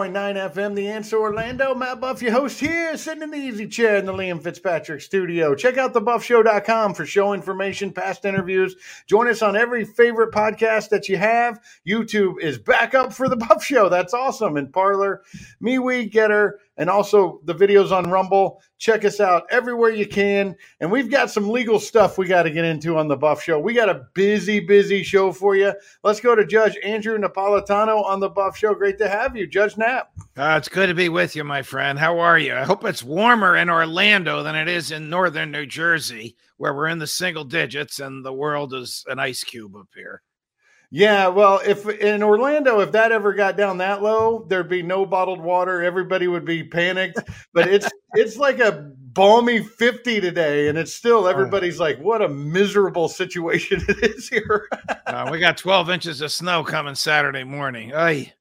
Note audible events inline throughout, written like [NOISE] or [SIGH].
1150, 94.9 FM, The Answer Orlando. Matt Buff, your host here, sitting in the easy chair in the Liam Fitzpatrick studio. Check out thebuffshow.com for show information, past interviews. Join us on every favorite podcast that you have. YouTube is back up for the Buff Show. That's awesome. And Parler, MeWe, GETTR, and also the videos on Rumble. Check us out everywhere you can. And we've got some legal stuff we got to get into on the Buff Show. We got a busy, busy show for you. Let's go to Judge Andrew Napolitano on the Buff Show. Great to have you, Judge Nap. Uh, it's good to be with you, my friend. How are you? I hope it's warmer in Orlando than it is in northern New Jersey, where we're in the single digits and the world is an ice cube up here. Yeah, well, if in Orlando, if that ever got down that low, there'd be no bottled water. Everybody would be panicked. But it's [LAUGHS] it's like a balmy fifty today, and it's still everybody's like, "What a miserable situation [LAUGHS] it is here." uh, we got twelve inches of snow coming Saturday morning. Ay.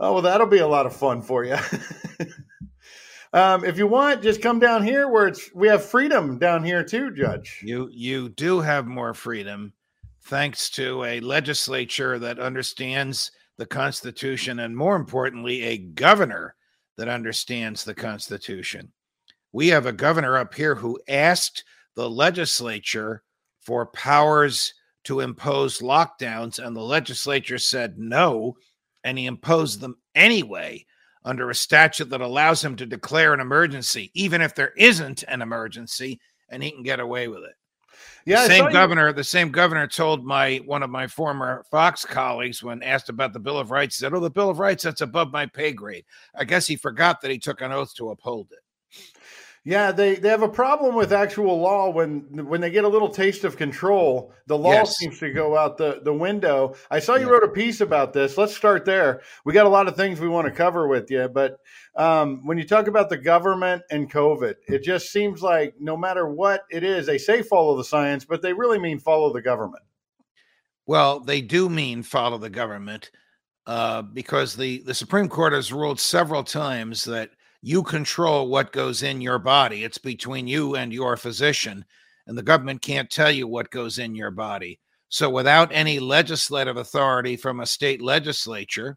Oh well, that'll be a lot of fun for you. [LAUGHS] um, if you want, just come down here where it's we have freedom down here too, Judge. You you do have more freedom thanks to a legislature that understands the Constitution and, more importantly, a governor that understands the Constitution. We have a governor up here who asked the legislature for powers to impose lockdowns, and the legislature said no, and he imposed them anyway under a statute that allows him to declare an emergency, even if there isn't an emergency, and he can get away with it. Yeah, the same governor. You. The same governor told my one of my former Fox colleagues when asked about the Bill of Rights, said, "Oh, the Bill of Rights that's above my pay grade." I guess he forgot that he took an oath to uphold it. Yeah, they, they have a problem with actual law when when they get a little taste of control, the law yes. seems to go out the, the window. I saw you yeah. wrote a piece about this. Let's start there. We got a lot of things we want to cover with you, but um, when you talk about the government and COVID, it just seems like no matter what it is, they say follow the science, but they really mean follow the government. Well, they do mean follow the government uh, because the, the Supreme Court has ruled several times that you control what goes in your body. It's between you and your physician, and the government can't tell you what goes in your body. So, without any legislative authority from a state legislature,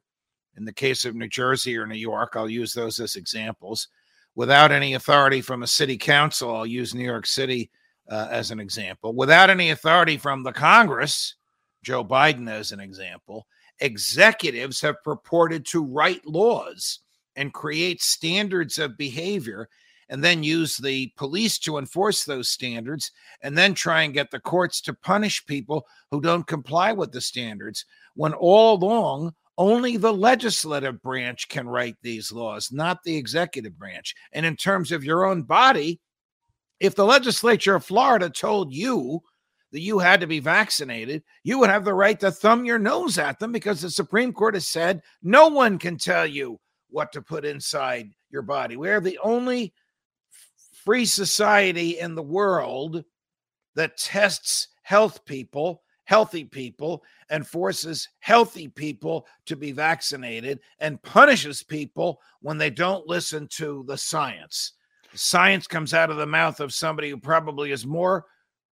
in the case of New Jersey or New York, I'll use those as examples, without any authority from a city council, I'll use New York City uh, as an example, without any authority from the Congress, Joe Biden as an example, executives have purported to write laws and create standards of behavior and then use the police to enforce those standards and then try and get the courts to punish people who don't comply with the standards when all along only the legislative branch can write these laws not the executive branch and in terms of your own body if the legislature of Florida told you that you had to be vaccinated, you would have the right to thumb your nose at them because the Supreme Court has said no one can tell you what to put inside your body. We're the only free society in the world that tests health people, healthy people, and forces healthy people to be vaccinated and punishes people when they don't listen to the science. Science comes out of the mouth of somebody who probably is more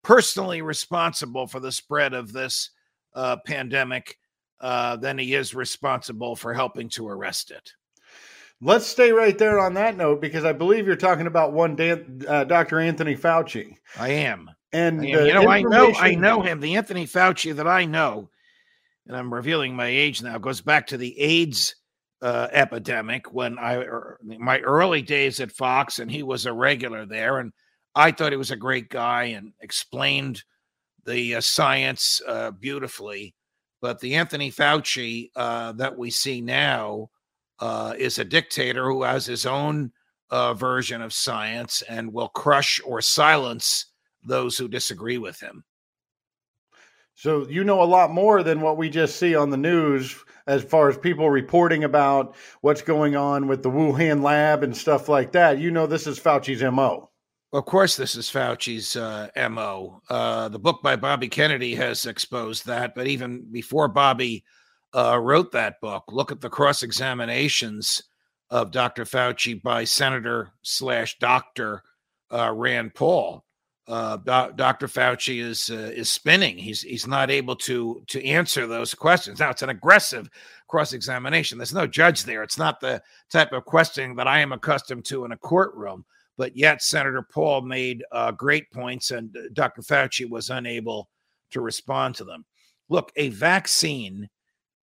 personally responsible for the spread of this uh, pandemic uh, than he is responsible for helping to arrest it. Let's stay right there on that note because I believe you're talking about one Dan, uh, Dr. Anthony Fauci. I am. And you know, I know, I know him. The Anthony Fauci that I know, and I'm revealing my age now, goes back to the AIDS uh, epidemic when I er, my early days at Fox, and he was a regular there, and I thought he was a great guy and explained the uh, science uh, beautifully. But the Anthony Fauci uh, that we see now uh, is a dictator who has his own uh, version of science and will crush or silence those who disagree with him. So you know a lot more than what we just see on the news as far as people reporting about what's going on with the Wuhan lab and stuff like that. You know this is Fauci's MO. Of course, this is Fauci's uh, MO. Uh, the book by Bobby Kennedy has exposed that, but even before Bobby uh, wrote that book. Look at the cross examinations of Dr. Fauci by Senator slash Doctor uh, Rand Paul. Uh, Dr. Fauci is uh, is spinning. He's he's not able to to answer those questions. Now it's an aggressive cross examination. There's no judge there. It's not the type of questioning that I am accustomed to in a courtroom. But yet, Senator Paul made uh, great points, and Dr. Fauci was unable to respond to them. Look, a vaccine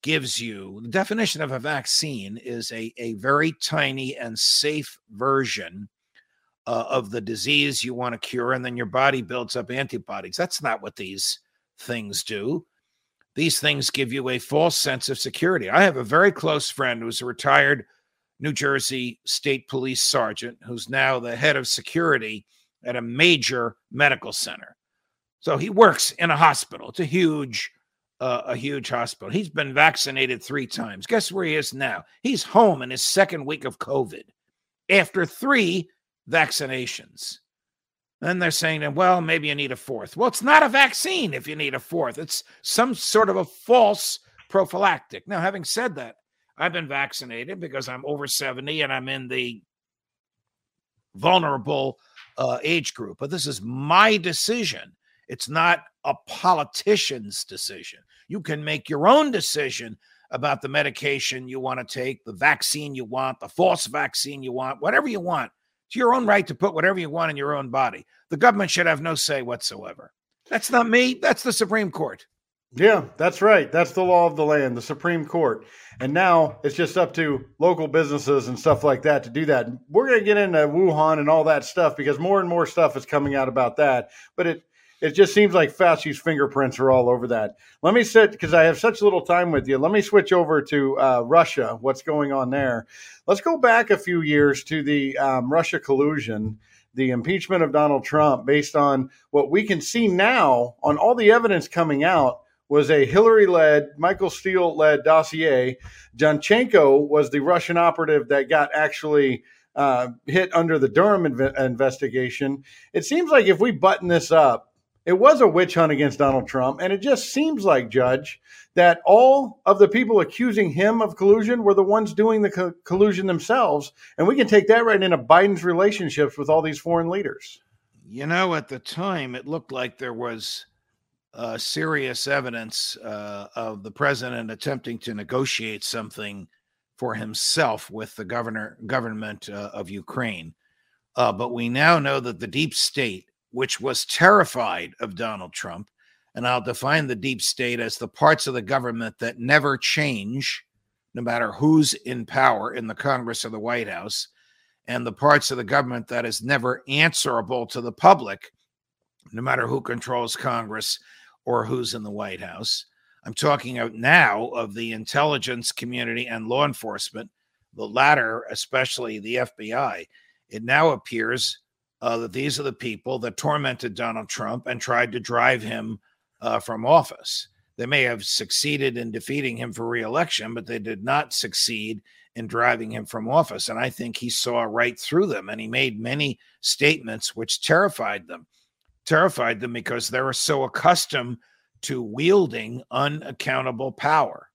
gives you the definition of a vaccine is a, a very tiny and safe version uh, of the disease you want to cure, and then your body builds up antibodies. That's not what these things do. These things give you a false sense of security. I have a very close friend who's a retired New Jersey State Police Sergeant who's now the head of security at a major medical center. So he works in a hospital. It's a huge, uh, a huge hospital. He's been vaccinated three times. Guess where he is now? He's home in his second week of COVID after three vaccinations. Then they're saying, well, maybe you need a fourth. Well, it's not a vaccine if you need a fourth. It's some sort of a false prophylactic. Now, having said that, I've been vaccinated because I'm over 70 and I'm in the vulnerable uh, age group. But this is my decision. It's not a politician's decision. You can make your own decision about the medication you want to take, the vaccine you want, the false vaccine you want, whatever you want. It's your own right to put whatever you want in your own body. The government should have no say whatsoever. That's not me. That's the Supreme Court. Yeah, that's right. That's the law of the land, the Supreme Court. And now it's just up to local businesses and stuff like that to do that. We're going to get into Wuhan and all that stuff because more and more stuff is coming out about that. But it it just seems like Fauci's fingerprints are all over that. Let me sit because I have such little time with you. Let me switch over to uh, Russia. What's going on there? Let's go back a few years to the um, Russia collusion, the impeachment of Donald Trump, based on what we can see now on all the evidence coming out was a Hillary led, Michael Steele led dossier. Danchenko was the Russian operative that got actually uh, hit under the Durham inv- investigation. It seems like if we button this up, it was a witch hunt against Donald Trump. And it just seems like, Judge, that all of the people accusing him of collusion were the ones doing the co- collusion themselves. And we can take that right into Biden's relationships with all these foreign leaders. You know, at the time, it looked like there was uh, serious evidence uh, of the president attempting to negotiate something for himself with the governor government uh, of Ukraine. Uh, but we now know that the deep state, which was terrified of Donald Trump, and I'll define the deep state as the parts of the government that never change, no matter who's in power in the Congress or the White House, and the parts of the government that is never answerable to the public, no matter who controls Congress or who's in the White House. I'm talking out now of the intelligence community and law enforcement, the latter, especially the FBI. It now appears uh, that these are the people that tormented Donald Trump and tried to drive him uh, from office. They may have succeeded in defeating him for reelection, but they did not succeed in driving him from office. And I think he saw right through them and he made many statements which terrified them terrified them because they were so accustomed to wielding unaccountable power.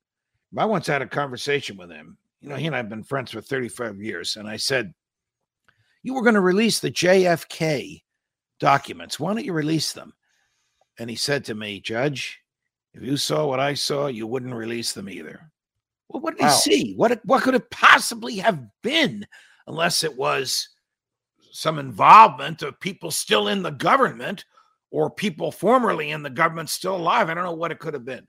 I once had a conversation with him. You know, he and I have been friends for 35 years. And I said, You were going to release the JFK documents. Why don't you release them? And he said to me, Judge, if you saw what I saw, you wouldn't release them either. Well, what did wow. he see? What, what could it possibly have been unless it was some involvement of people still in the government or people formerly in the government still alive. I don't know what it could have been.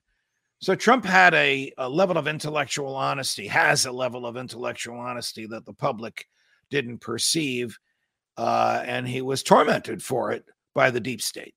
So Trump had a, a level of intellectual honesty, has a level of intellectual honesty that the public didn't perceive. Uh, and he was tormented for it by the deep state.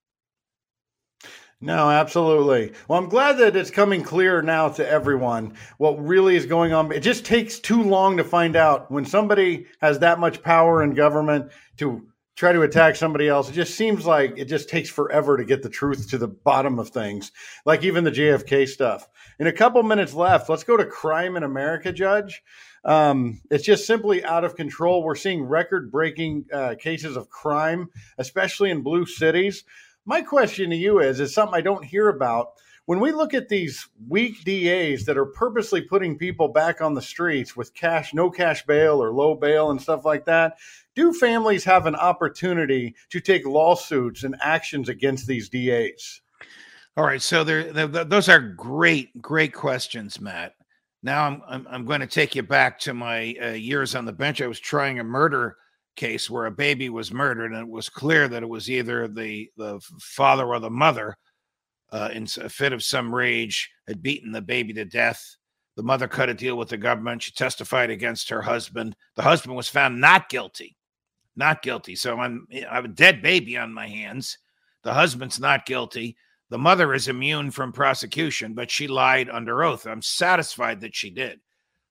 No, absolutely. Well, I'm glad that it's coming clear now to everyone what really is going on. It just takes too long to find out when somebody has that much power in government to try to attack somebody else. It just seems like it just takes forever to get the truth to the bottom of things, like even the JFK stuff. In a couple minutes left, let's go to crime in America, Judge. Um, it's just simply out of control. We're seeing record breaking uh, cases of crime, especially in blue cities. My question to you is: is something I don't hear about. When we look at these weak DAs that are purposely putting people back on the streets with cash, no cash bail or low bail and stuff like that, do families have an opportunity to take lawsuits and actions against these DAs? All right, so there, those are great, great questions, Matt. Now I'm, I'm, I'm going to take you back to my uh, years on the bench. I was trying a murder case where a baby was murdered, and it was clear that it was either the the father or the mother, uh, in a fit of some rage, had beaten the baby to death. The mother cut a deal with the government. She testified against her husband. The husband was found not guilty not guilty. So I'm I have a dead baby on my hands. The husband's not guilty. The mother is immune from prosecution, but she lied under oath. I'm satisfied that she did.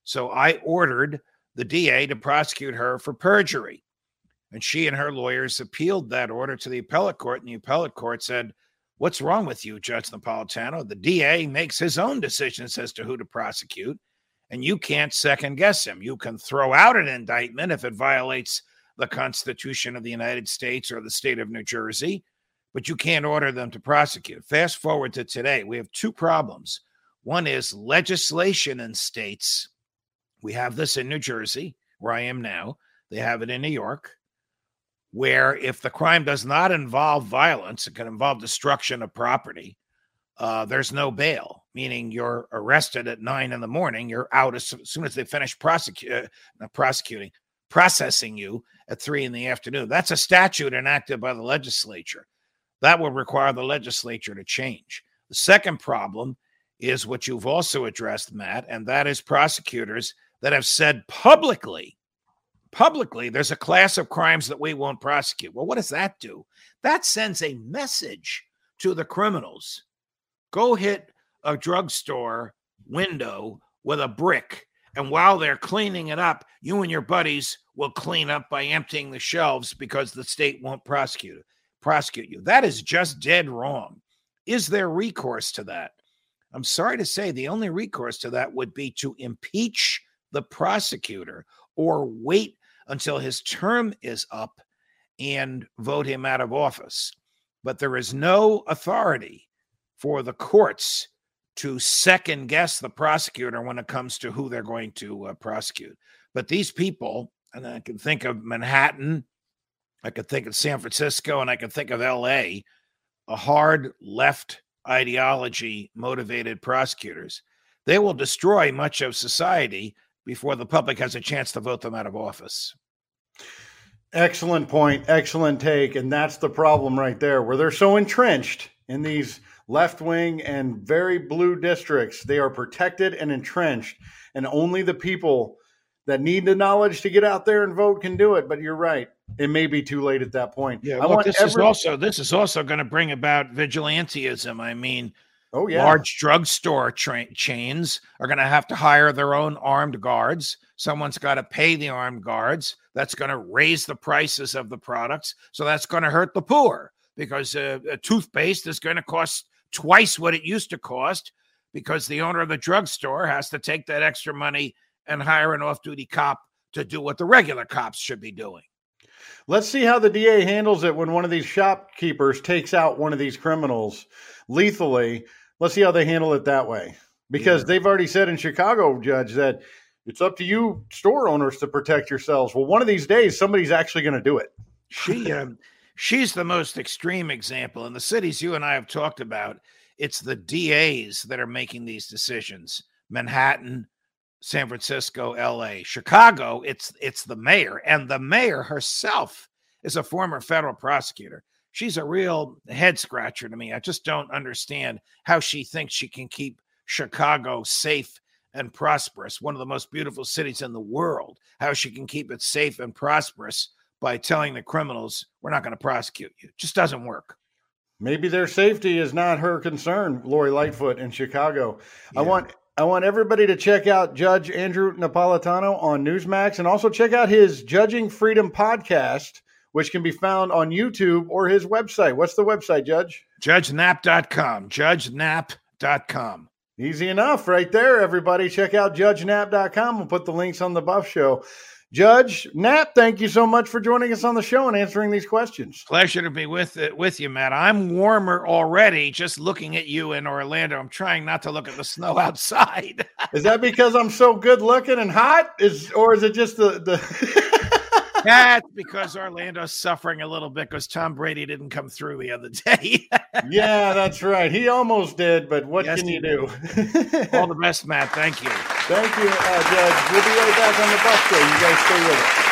So I ordered the DA to prosecute her for perjury. And she and her lawyers appealed that order to the appellate court, and the appellate court said, What's wrong with you, Judge Napolitano? The DA makes his own decisions as to who to prosecute, and you can't second guess him. You can throw out an indictment if it violates the Constitution of the United States or the state of New Jersey, but you can't order them to prosecute. Fast forward to today, we have two problems. One is legislation in states. We have this in New Jersey, where I am now. They have it in New York, where if the crime does not involve violence, it can involve destruction of property. Uh, there's no bail, meaning you're arrested at nine in the morning. You're out as soon as they finish prosecu- uh, prosecuting, processing you at three in the afternoon. That's a statute enacted by the legislature. That would require the legislature to change. The second problem is what you've also addressed, Matt, and that is prosecutors that have said publicly, publicly, there's a class of crimes that we won't prosecute. Well, what does that do? That sends a message to the criminals go hit a drugstore window with a brick and while they're cleaning it up, you and your buddies will clean up by emptying the shelves because the state won't prosecute prosecute you. That is just dead wrong. Is there recourse to that? I'm sorry to say the only recourse to that would be to impeach the prosecutor or wait until his term is up and vote him out of office. But there is no authority for the courts to second guess the prosecutor when it comes to who they're going to uh, prosecute. But these people, and I can think of Manhattan, I could think of San Francisco, and I could think of LA, a hard left ideology motivated prosecutors. They will destroy much of society before the public has a chance to vote them out of office. Excellent point. Excellent take. And that's the problem right there, where they're so entrenched in these left wing and very blue districts. They are protected and entrenched, and only the people that need the knowledge to get out there and vote can do it. But you're right; it may be too late at that point. Yeah, I look, this every- is also this is also going to bring about vigilantism. I mean. Oh yeah. Large drugstore tra- chains are going to have to hire their own armed guards. Someone's got to pay the armed guards. That's going to raise the prices of the products. So that's going to hurt the poor because uh, a toothpaste is going to cost twice what it used to cost because the owner of the drugstore has to take that extra money and hire an off duty cop to do what the regular cops should be doing. Let's see how the DA handles it when one of these shopkeepers takes out one of these criminals lethally. Let's see how they handle it that way. Because yeah. they've already said in Chicago, Judge, that it's up to you store owners to protect yourselves. Well, one of these days, somebody's actually going to do it. She, [LAUGHS] um, she's the most extreme example. In the cities you and I have talked about, it's the DAs that are making these decisions. Manhattan, San Francisco, LA, Chicago, it's it's the mayor and the mayor herself is a former federal prosecutor. She's a real head scratcher to me. I just don't understand how she thinks she can keep Chicago safe and prosperous, one of the most beautiful cities in the world. How she can keep it safe and prosperous by telling the criminals, we're not going to prosecute you. It just doesn't work. Maybe their safety is not her concern, Lori Lightfoot in Chicago. Yeah. I want I want everybody to check out Judge Andrew Napolitano on Newsmax and also check out his Judging Freedom podcast, which can be found on YouTube or his website. What's the website, Judge? JudgeNap.com. JudgeNap.com. Easy enough right there, everybody. Check out JudgeNap.com. We'll put the links on the Buff Show. Judge Nap, thank you so much for joining us on the show and answering these questions. Pleasure to be with it with you, Matt. I'm warmer already just looking at you in Orlando. I'm trying not to look at the snow [LAUGHS] outside. is that because I'm so good looking and hot? Is or is it just the the [LAUGHS] That's because Orlando's suffering a little bit because Tom Brady didn't come through the other day. [LAUGHS] yeah, that's right. He almost did, but what yes, can you do? All the [LAUGHS] best, Matt. Thank you. Thank you, uh, Judge. We'll be right back on the Buff Show. You guys stay with us.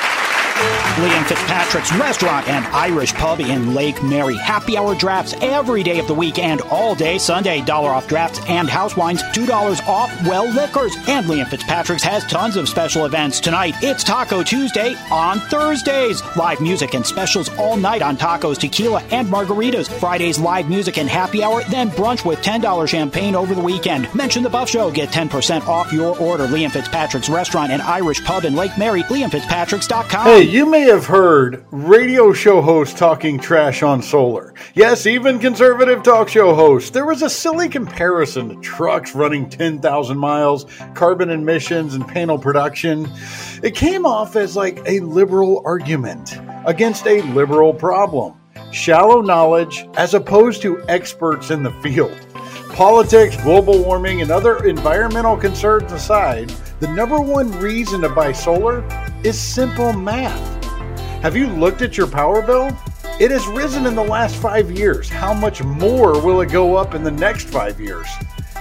Liam Fitzpatrick's Restaurant and Irish Pub in Lake Mary. Happy hour drafts every day of the week and all day Sunday. Dollar off drafts and house wines, $2 off well liquors. And Liam Fitzpatrick's has tons of special events tonight. It's Taco Tuesday on Thursdays. Live music and specials all night on tacos, tequila, and margaritas. Fridays, live music and happy hour, then brunch with $10 champagne over the weekend. Mention the Buff Show. Get 10% off your order. Liam Fitzpatrick's Restaurant and Irish Pub in Lake Mary. LiamFitzpatrick's.com. Hey, you may have heard radio show hosts talking trash on solar. Yes, even conservative talk show hosts. There was a silly comparison to trucks running 10,000 miles, carbon emissions, and panel production. It came off as like a liberal argument against a liberal problem. Shallow knowledge as opposed to experts in the field. Politics, global warming, and other environmental concerns aside, the number one reason to buy solar is simple math. Have you looked at your power bill? It has risen in the last five years. How much more will it go up in the next five years?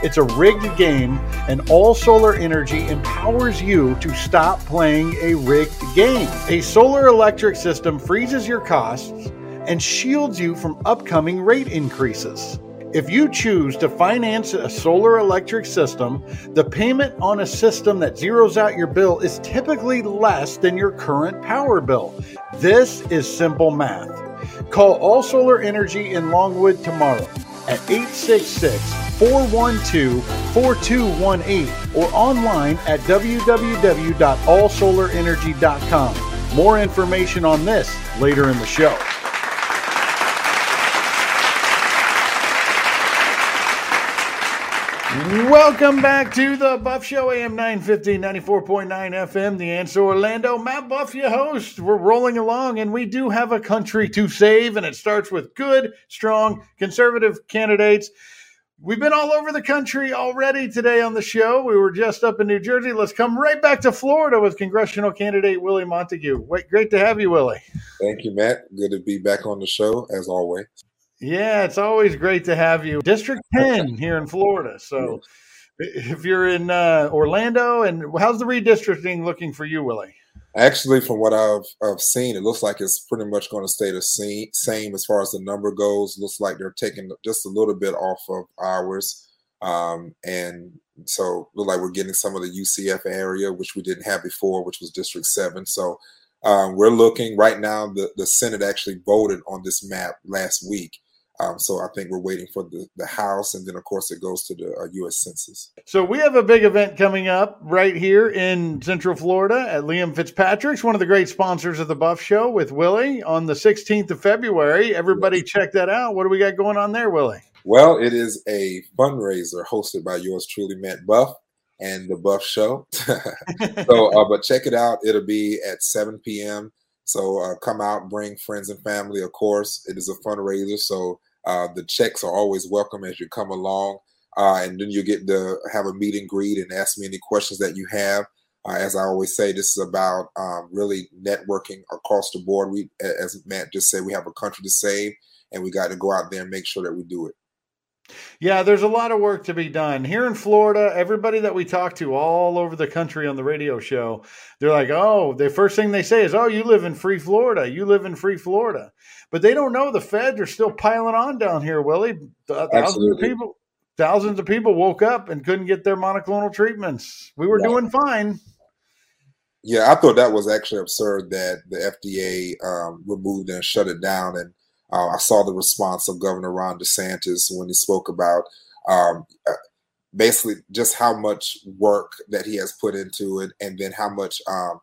It's a rigged game, and all solar energy empowers you to stop playing a rigged game. A solar electric system freezes your costs and shields you from upcoming rate increases. If you choose to finance a solar electric system, the payment on a system that zeroes out your bill is typically less than your current power bill. This is simple math. Call All Solar Energy in Longwood tomorrow at 866 412 4218 or online at www.allsolarenergy.com. More information on this later in the show. Welcome back to the Buff Show, AM 950, 94.9 FM, The Answer Orlando. Matt Buff, your host. We're rolling along, and we do have a country to save, and it starts with good, strong, conservative candidates. We've been all over the country already today on the show. We were just up in New Jersey. Let's come right back to Florida with congressional candidate Willie Montague. Wait, great to have you, Willie. Thank you, Matt. Good to be back on the show, as always. Yeah, it's always great to have you. District [LAUGHS] 10 here in Florida. So if you're in uh, Orlando, and how's the redistricting looking for you, Willie? Actually, from what I've, I've seen, it looks like it's pretty much going to stay the same, same as far as the number goes. Looks like they're taking just a little bit off of ours. Um, and so look like we're getting some of the UCF area, which we didn't have before, which was District 7. So um, we're looking right now, the, the Senate actually voted on this map last week. Um, so I think we're waiting for the, the House, and then of course it goes to the uh, U.S. Census. So we have a big event coming up right here in Central Florida at Liam Fitzpatrick's, one of the great sponsors of the Buff Show with Willie on the 16th of February. Everybody yes. check that out. What do we got going on there, Willie? Well, it is a fundraiser hosted by yours truly, Matt Buff, and the Buff Show. [LAUGHS] so, uh, but check it out. It'll be at 7 p.m. So uh, come out, bring friends and family. Of course, it is a fundraiser, so uh, the checks are always welcome as you come along. Uh, and then you get to have a meet and greet and ask me any questions that you have. Uh, as I always say, this is about um, really networking across the board. We, as Matt just said, we have a country to save, and we got to go out there and make sure that we do it. Yeah, there's a lot of work to be done. Here in Florida, everybody that we talk to all over the country on the radio show, they're like, oh, the first thing they say is, oh, you live in free Florida. You live in free Florida. But they don't know the feds are still piling on down here, Willie. Thousands Absolutely. of people thousands of people woke up and couldn't get their monoclonal treatments. We were right. doing fine. Yeah, I thought that was actually absurd that the FDA um, removed and shut it down. And uh, I saw the response of Governor Ron DeSantis when he spoke about um, uh, basically just how much work that he has put into it, and then how much um,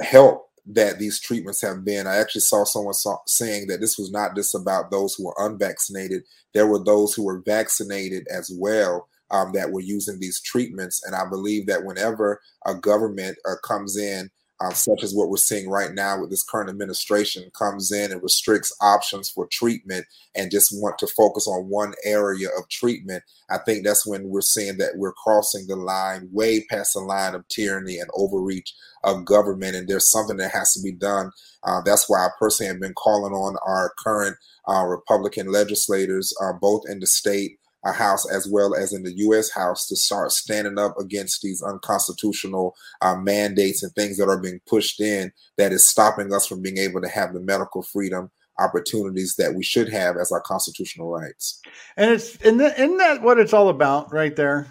help that these treatments have been. I actually saw someone saw, saying that this was not just about those who were unvaccinated; there were those who were vaccinated as well. Um, that were using these treatments, and I believe that whenever a government uh, comes in uh, such as what we're seeing right now with this current administration, comes in and restricts options for treatment and just want to focus on one area of treatment, I think that's when we're seeing that we're crossing the line way past the line of tyranny and overreach of government. And there's something that has to be done. Uh, that's why I personally have been calling on our current uh, Republican legislators, uh, both in the state uh, House as well as in the U.S. House to start standing up against these unconstitutional uh, mandates and things that are being pushed in that is stopping us from being able to have the medical freedom opportunities that we should have as our constitutional rights. And it's and isn't that what it's all about right there?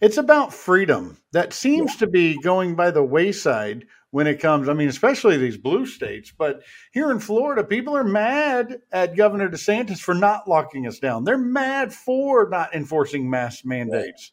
It's about freedom that seems yeah. to be going by the wayside when it comes. I mean, especially these blue states. But here in Florida, people are mad at Governor DeSantis for not locking us down. They're mad for not enforcing mask mandates.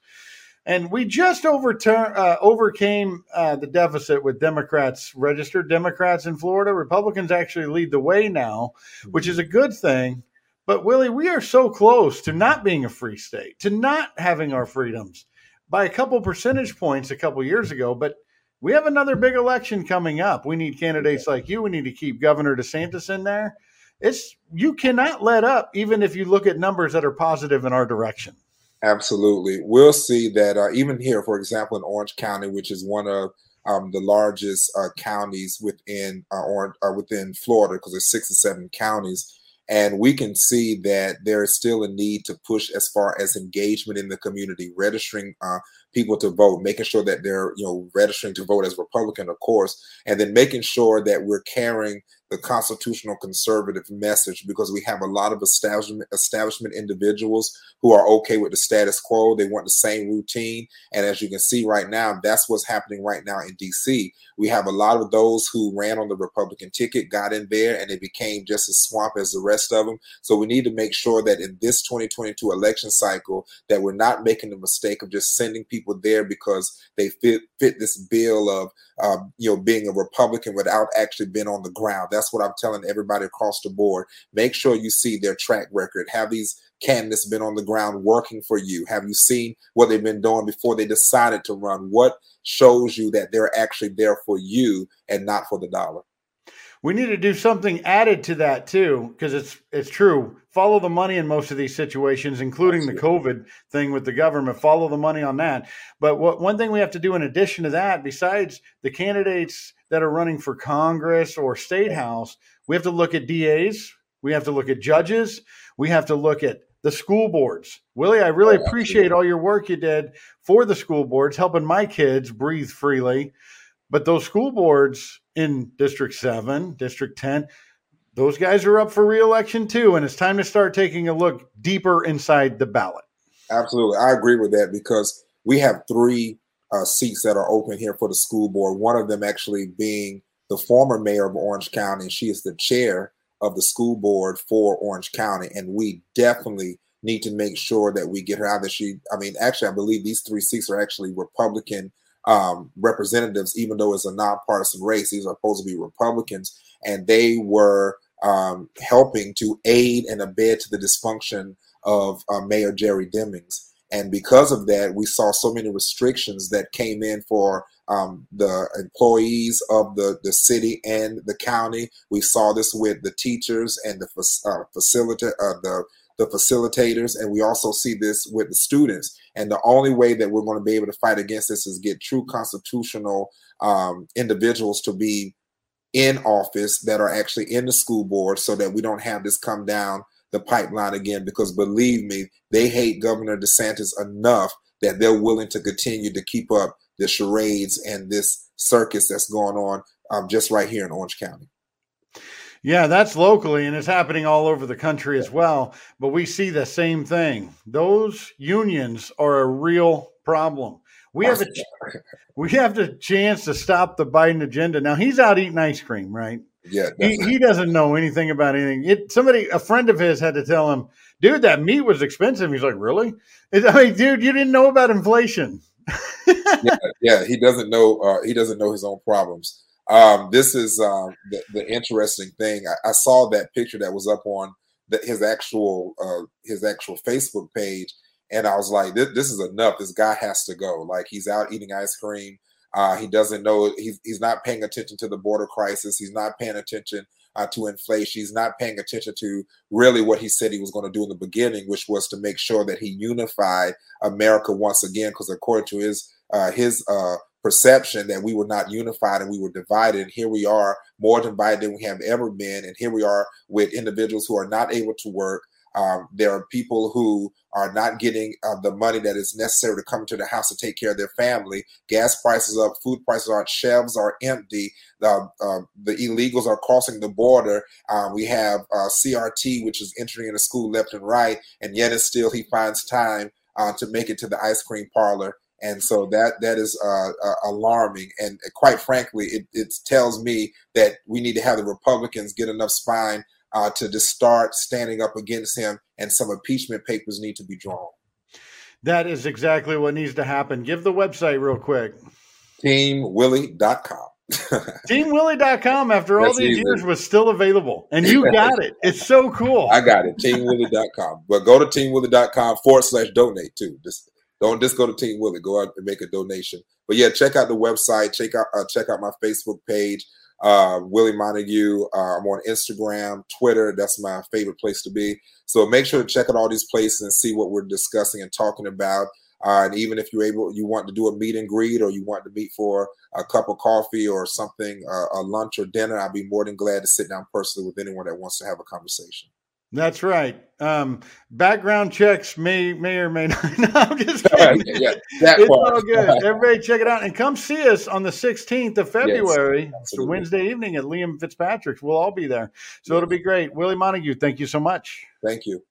And we just overturn, uh, overcame uh, the deficit with Democrats, registered Democrats in Florida. Republicans actually lead the way now, which is a good thing. But Willie, we are so close to not being a free state, to not having our freedoms by a couple percentage points a couple years ago. But we have another big election coming up. We need candidates like you. We need to keep Governor DeSantis in there. It's you cannot let up, even if you look at numbers that are positive in our direction. Absolutely, we'll see that uh, even here, for example, in Orange County, which is one of um, the largest uh, counties within uh, Orange, uh, within Florida, because there's six or seven counties, and we can see that there is still a need to push as far as engagement in the community, registering uh, people to vote, making sure that they're you know registering to vote as Republican, of course, and then making sure that we're carrying the constitutional conservative message because we have a lot of establishment establishment individuals who are okay with the status quo. They want the same routine, and as you can see right now, that's what's happening right now in D.C. We have a lot of those who ran on the Republican ticket, got in there, and they became just as swamp as the rest of them. So we need to make sure that in this 2022 election cycle, that we're not making the mistake of just sending people there because they fit fit this bill of uh, you know being a Republican without actually being on the ground. What I'm telling everybody across the board. Make sure you see their track record. Have these candidates been on the ground working for you? Have you seen what they've been doing before they decided to run? What shows you that they're actually there for you and not for the dollar? we need to do something added to that too because it's it's true follow the money in most of these situations including the covid thing with the government follow the money on that but what one thing we have to do in addition to that besides the candidates that are running for congress or state house we have to look at das we have to look at judges we have to look at the school boards willie i really oh, appreciate all your work you did for the school boards helping my kids breathe freely but those school boards in District 7, District 10, those guys are up for reelection too. And it's time to start taking a look deeper inside the ballot. Absolutely. I agree with that because we have three uh, seats that are open here for the school board. One of them actually being the former mayor of Orange County. She is the chair of the school board for Orange County. And we definitely need to make sure that we get her out there. She, I mean, actually, I believe these three seats are actually Republican um, representatives, even though it's a nonpartisan race. These are supposed to be Republicans, and they were um, helping to aid and abet to the dysfunction of uh, Mayor Jerry Demings. And because of that, we saw so many restrictions that came in for um, the employees of the, the city and the county. We saw this with the teachers and the uh, facility, uh, the the facilitators, and we also see this with the students. And the only way that we're going to be able to fight against this is get true constitutional um, individuals to be in office that are actually in the school board so that we don't have this come down the pipeline again. Because believe me, they hate Governor DeSantis enough that they're willing to continue to keep up the charades and this circus that's going on um, just right here in Orange County. Yeah, that's locally and it's happening all over the country as well. But we see the same thing. Those unions are a real problem. We have a we have the chance to stop the Biden agenda. Now he's out eating ice cream, right? Yeah, he, he, doesn't know anything about anything. It, somebody, a friend of his, had to tell him, "Dude, that meat was expensive." He's like, "Really?" It, I mean, dude, you didn't know about inflation. yeah, yeah, he doesn't know. Uh, he doesn't know his own problems. Um, this is um, the, the, interesting thing. I, I, saw that picture that was up on the, his actual uh, his actual Facebook page, and I was like, this, this, is enough. This guy has to go. Like he's out eating ice cream. Uh, he doesn't know he's he's not paying attention to the border crisis. He's not paying attention uh, to inflation. He's not paying attention to really what he said he was going to do in the beginning, which was to make sure that he unified America once again. Because according to his uh, his uh, perception that we were not unified and we were divided. And here we are, more divided than we have ever been. And here we are with individuals who are not able to work. Um, there are people who are not getting uh, the money that is necessary to come to the house to take care of their family. Gas prices up, food prices are shelves are empty. The uh, the illegals are crossing the border. Uh, we have uh, CRT, which is entering into school left and right, and yet it's still he finds time uh, to make it to the ice cream parlor and so that that is uh, alarming and quite frankly it, it, tells me that we need to have the republicans get enough spine uh, to just start standing up against him and some impeachment papers need to be drawn. That is exactly what needs to happen. Give the website real quick. Teamwillie.com [LAUGHS] teamwillie.com after all these easy. years was still available. And you got it. It's so cool. I got it. Teamwillie.com but go to teamwillie.com forward slash donate too. Just don't just go to Team Willie. Go out and make a donation. But yeah, check out the website. Check out uh, check out my Facebook page, uh, Willie Montague. Uh, I'm on Instagram, Twitter. That's my favorite place to be. So make sure to check out all these places and see what we're discussing and talking about. Uh, and even if you're able, you want to do a meet and greet, or you want to meet for a cup of coffee or something, uh, a lunch or dinner, I'd be more than glad to sit down personally with anyone that wants to have a conversation. That's right. Um, background checks may may or may [LAUGHS] not. no, I'm just kidding. yeah, it's part. all good. [LAUGHS] Everybody, check it out and come see us on the 16th of February. Yes, it's a Wednesday evening at Liam Fitzpatrick's. We'll all be there, so it'll be great. Willie Montague, thank you so much. Thank you.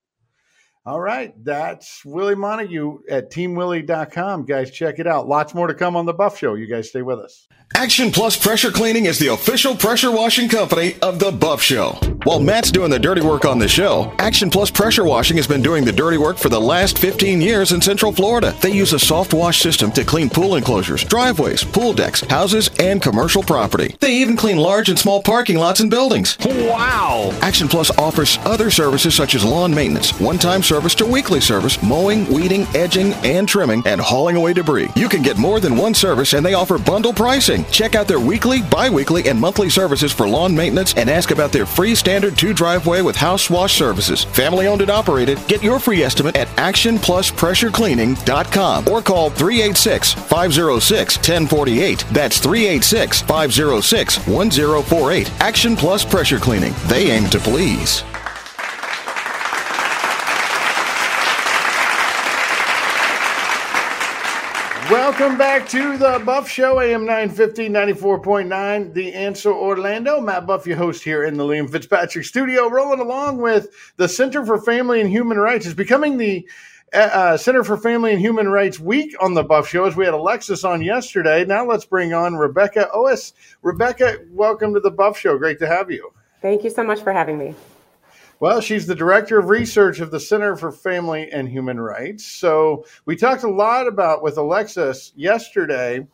All right. That's Willie Montague at teamwillie.com. Guys, check it out. Lots more to come on the Buff Show. You guys stay with us. Action Plus Pressure Cleaning is the official pressure washing company of The Buff Show. While Matt's doing the dirty work on the show, Action Plus Pressure Washing has been doing the dirty work for the last 15 years in Central Florida. They use a soft wash system to clean pool enclosures, driveways, pool decks, houses, and commercial property. They even clean large and small parking lots and buildings. Wow! Action Plus offers other services such as lawn maintenance, one time service to weekly service, mowing, weeding, edging, and trimming, and hauling away debris. You can get more than one service and they offer bundle pricing. Check out their weekly, bi weekly, and monthly services for lawn maintenance and ask about their free standard two driveway with house wash services. Family owned and operated. Get your free estimate at actionpluspressurecleaning.com or call 386 506 1048. That's 386 506 1048. Action Plus Pressure Cleaning. They aim to please. Welcome back to the Buff Show, AM 950, 94.9, The Answer Orlando. Matt Buff, your host here in the Liam Fitzpatrick studio, rolling along with the Center for Family and Human Rights. is becoming the uh, uh, Center for Family and Human Rights Week on the Buff Show, as we had Alexis on yesterday. Now let's bring on Rebecca Oas. Rebecca, welcome to the Buff Show. Great to have you. Thank you so much for having me. Well, she's the director of research of the Center for Family and Human Rights. So we talked a lot about with Alexis yesterday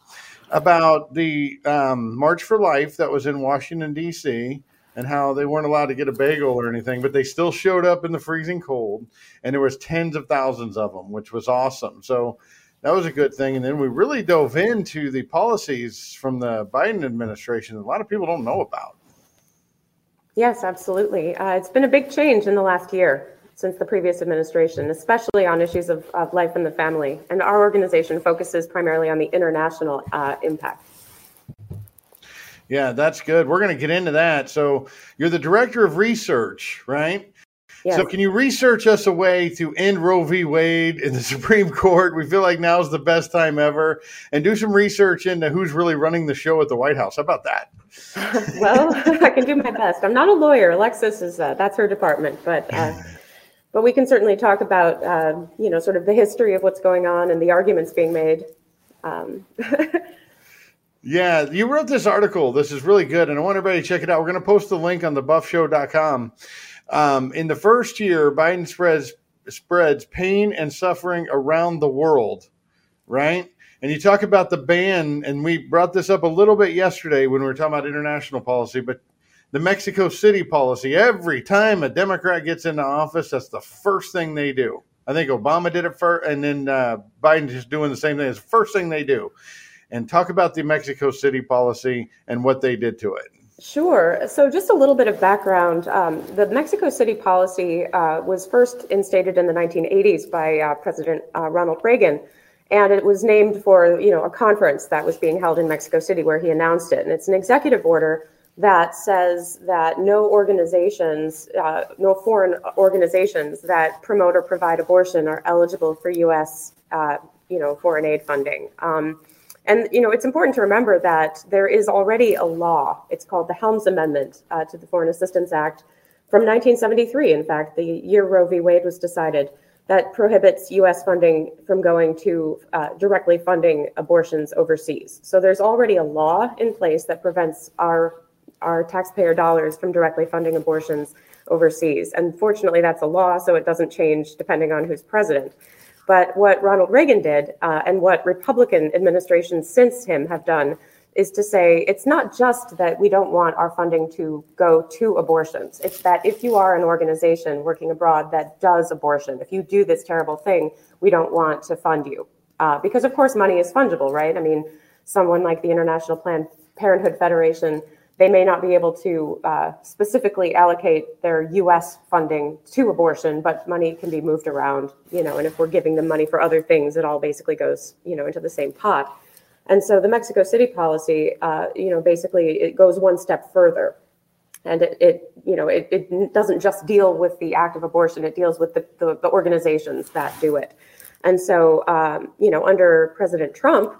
about the um, March for Life that was in Washington D.C. and how they weren't allowed to get a bagel or anything, but they still showed up in the freezing cold, and there was tens of thousands of them, which was awesome. So that was a good thing. And then we really dove into the policies from the Biden administration that a lot of people don't know about. Yes, absolutely. Uh, it's been a big change in the last year since the previous administration, especially on issues of, of life and the family. And our organization focuses primarily on the international uh, impact. Yeah, that's good. We're going to get into that. So, you're the director of research, right? Yes. So, can you research us a way to end Roe v. Wade in the [LAUGHS] Supreme Court? We feel like now is the best time ever, and do some research into who's really running the show at the White House. How about that? [LAUGHS] well, [LAUGHS] I can do my best. I'm not a lawyer. Alexis is uh, that's her department, but uh, but we can certainly talk about uh, you know sort of the history of what's going on and the arguments being made. Um, yeah, you wrote this article. This is really good, and I want everybody to check it out. We're going to post the link on thebuffshow.com. Um, in the first year, Biden spreads spreads pain and suffering around the world, right? And you talk about the ban, and we brought this up a little bit yesterday when we were talking about international policy, but the Mexico City policy, every time a Democrat gets into office, that's the first thing they do. I think Obama did it first, and then uh, Biden just doing the same thing. It's the first thing they do. and talk about the Mexico City policy and what they did to it. Sure. So, just a little bit of background. Um, the Mexico City policy uh, was first instated in the 1980s by uh, President uh, Ronald Reagan, and it was named for you know a conference that was being held in Mexico City where he announced it. And it's an executive order that says that no organizations, uh, no foreign organizations that promote or provide abortion are eligible for U.S. Uh, you know foreign aid funding. Um, and you know, it's important to remember that there is already a law. It's called the Helms Amendment uh, to the Foreign Assistance Act from 1973. In fact, the year Roe v. Wade was decided, that prohibits U.S. funding from going to uh, directly funding abortions overseas. So there's already a law in place that prevents our our taxpayer dollars from directly funding abortions overseas. And fortunately, that's a law, so it doesn't change depending on who's president. But what Ronald Reagan did uh, and what Republican administrations since him have done is to say it's not just that we don't want our funding to go to abortions. It's that if you are an organization working abroad that does abortion, if you do this terrible thing, we don't want to fund you. Uh, because, of course, money is fungible, right? I mean, someone like the International Planned Parenthood Federation they may not be able to uh, specifically allocate their U.S. funding to abortion, but money can be moved around, you know. And if we're giving them money for other things, it all basically goes, you know, into the same pot. And so the Mexico City policy, uh, you know, basically it goes one step further, and it, it you know, it, it, doesn't just deal with the act of abortion; it deals with the, the, the organizations that do it. And so, um, you know, under President Trump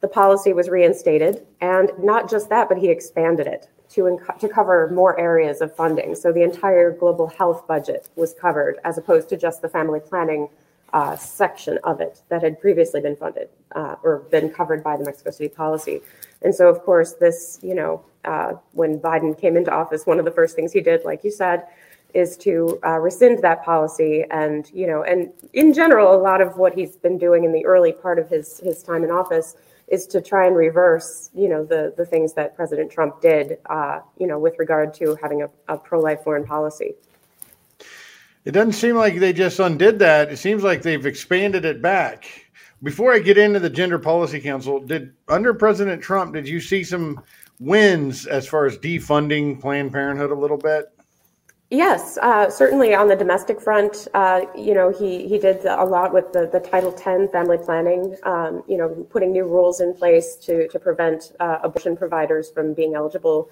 the policy was reinstated, and not just that, but he expanded it to, inc- to cover more areas of funding. So the entire global health budget was covered, as opposed to just the family planning uh, section of it that had previously been funded uh, or been covered by the Mexico City policy. And so, of course, this, you know, uh, when Biden came into office, one of the first things he did, like you said, is to uh, rescind that policy. And, you know, and in general, a lot of what he's been doing in the early part of his, his time in office is to try and reverse, you know, the the things that President Trump did, uh, you know, with regard to having a, a pro-life foreign policy. It doesn't seem like they just undid that. It seems like they've expanded it back. Before I get into the Gender Policy Council, did under President Trump, did you see some wins as far as defunding Planned Parenthood a little bit? Yes, uh, certainly on the domestic front, uh, you know, he, he did a lot with the, the Title X family planning, um, you know, putting new rules in place to, to prevent uh, abortion providers from being eligible.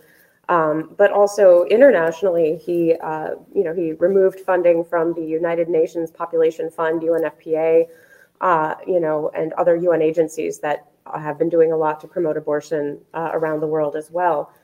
Um, but also internationally, he, uh, you know, he removed funding from the United Nations Population Fund, UNFPA, uh, you know, and other UN agencies that have been doing a lot to promote abortion uh, around the world as well.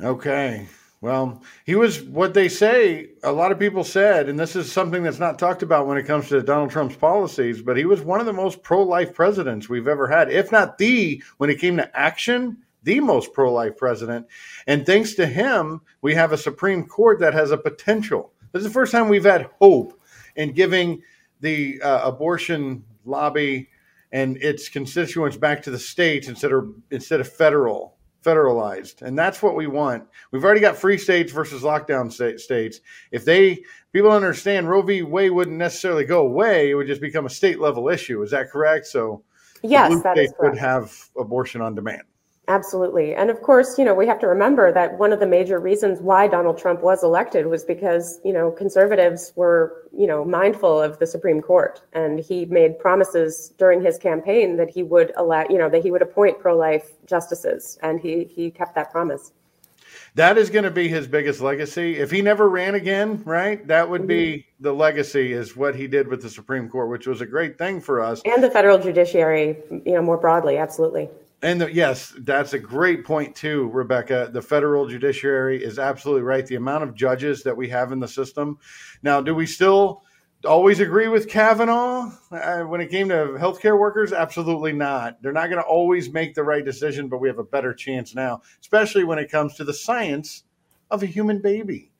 Okay. Well, he was what they say, a lot of people said, and this is something that's not talked about when it comes to Donald Trump's policies, but he was one of the most pro life presidents we've ever had, if not the, when it came to action, the most pro life president. And thanks to him, we have a Supreme Court that has a potential. This is the first time we've had hope in giving the uh, abortion lobby and its constituents back to the states instead of instead of federal federalized, and that's what we want. We've already got free states versus lockdown states. If they people understand Roe v. Wade wouldn't necessarily go away; it would just become a state level issue. Is that correct? So, yes, that is correct. Could have abortion on demand. Absolutely. And of course, you know, we have to remember that one of the major reasons why Donald Trump was elected was because, you know, conservatives were, you know, mindful of the Supreme Court. And he made promises during his campaign that he would allow, you know, that he would appoint pro life justices. And he, he kept that promise. That is going to be his biggest legacy. If he never ran again, right? That would be mm-hmm. the legacy is what he did with the Supreme Court, which was a great thing for us. And the federal judiciary, you know, more broadly. Absolutely. And the, yes, that's a great point too, Rebecca. The federal judiciary is absolutely right. The amount of judges that we have in the system. Now, do we still always agree with Kavanaugh uh, when it came to healthcare workers? Absolutely not. They're not going to always make the right decision, but we have a better chance now, especially when it comes to the science of a human baby.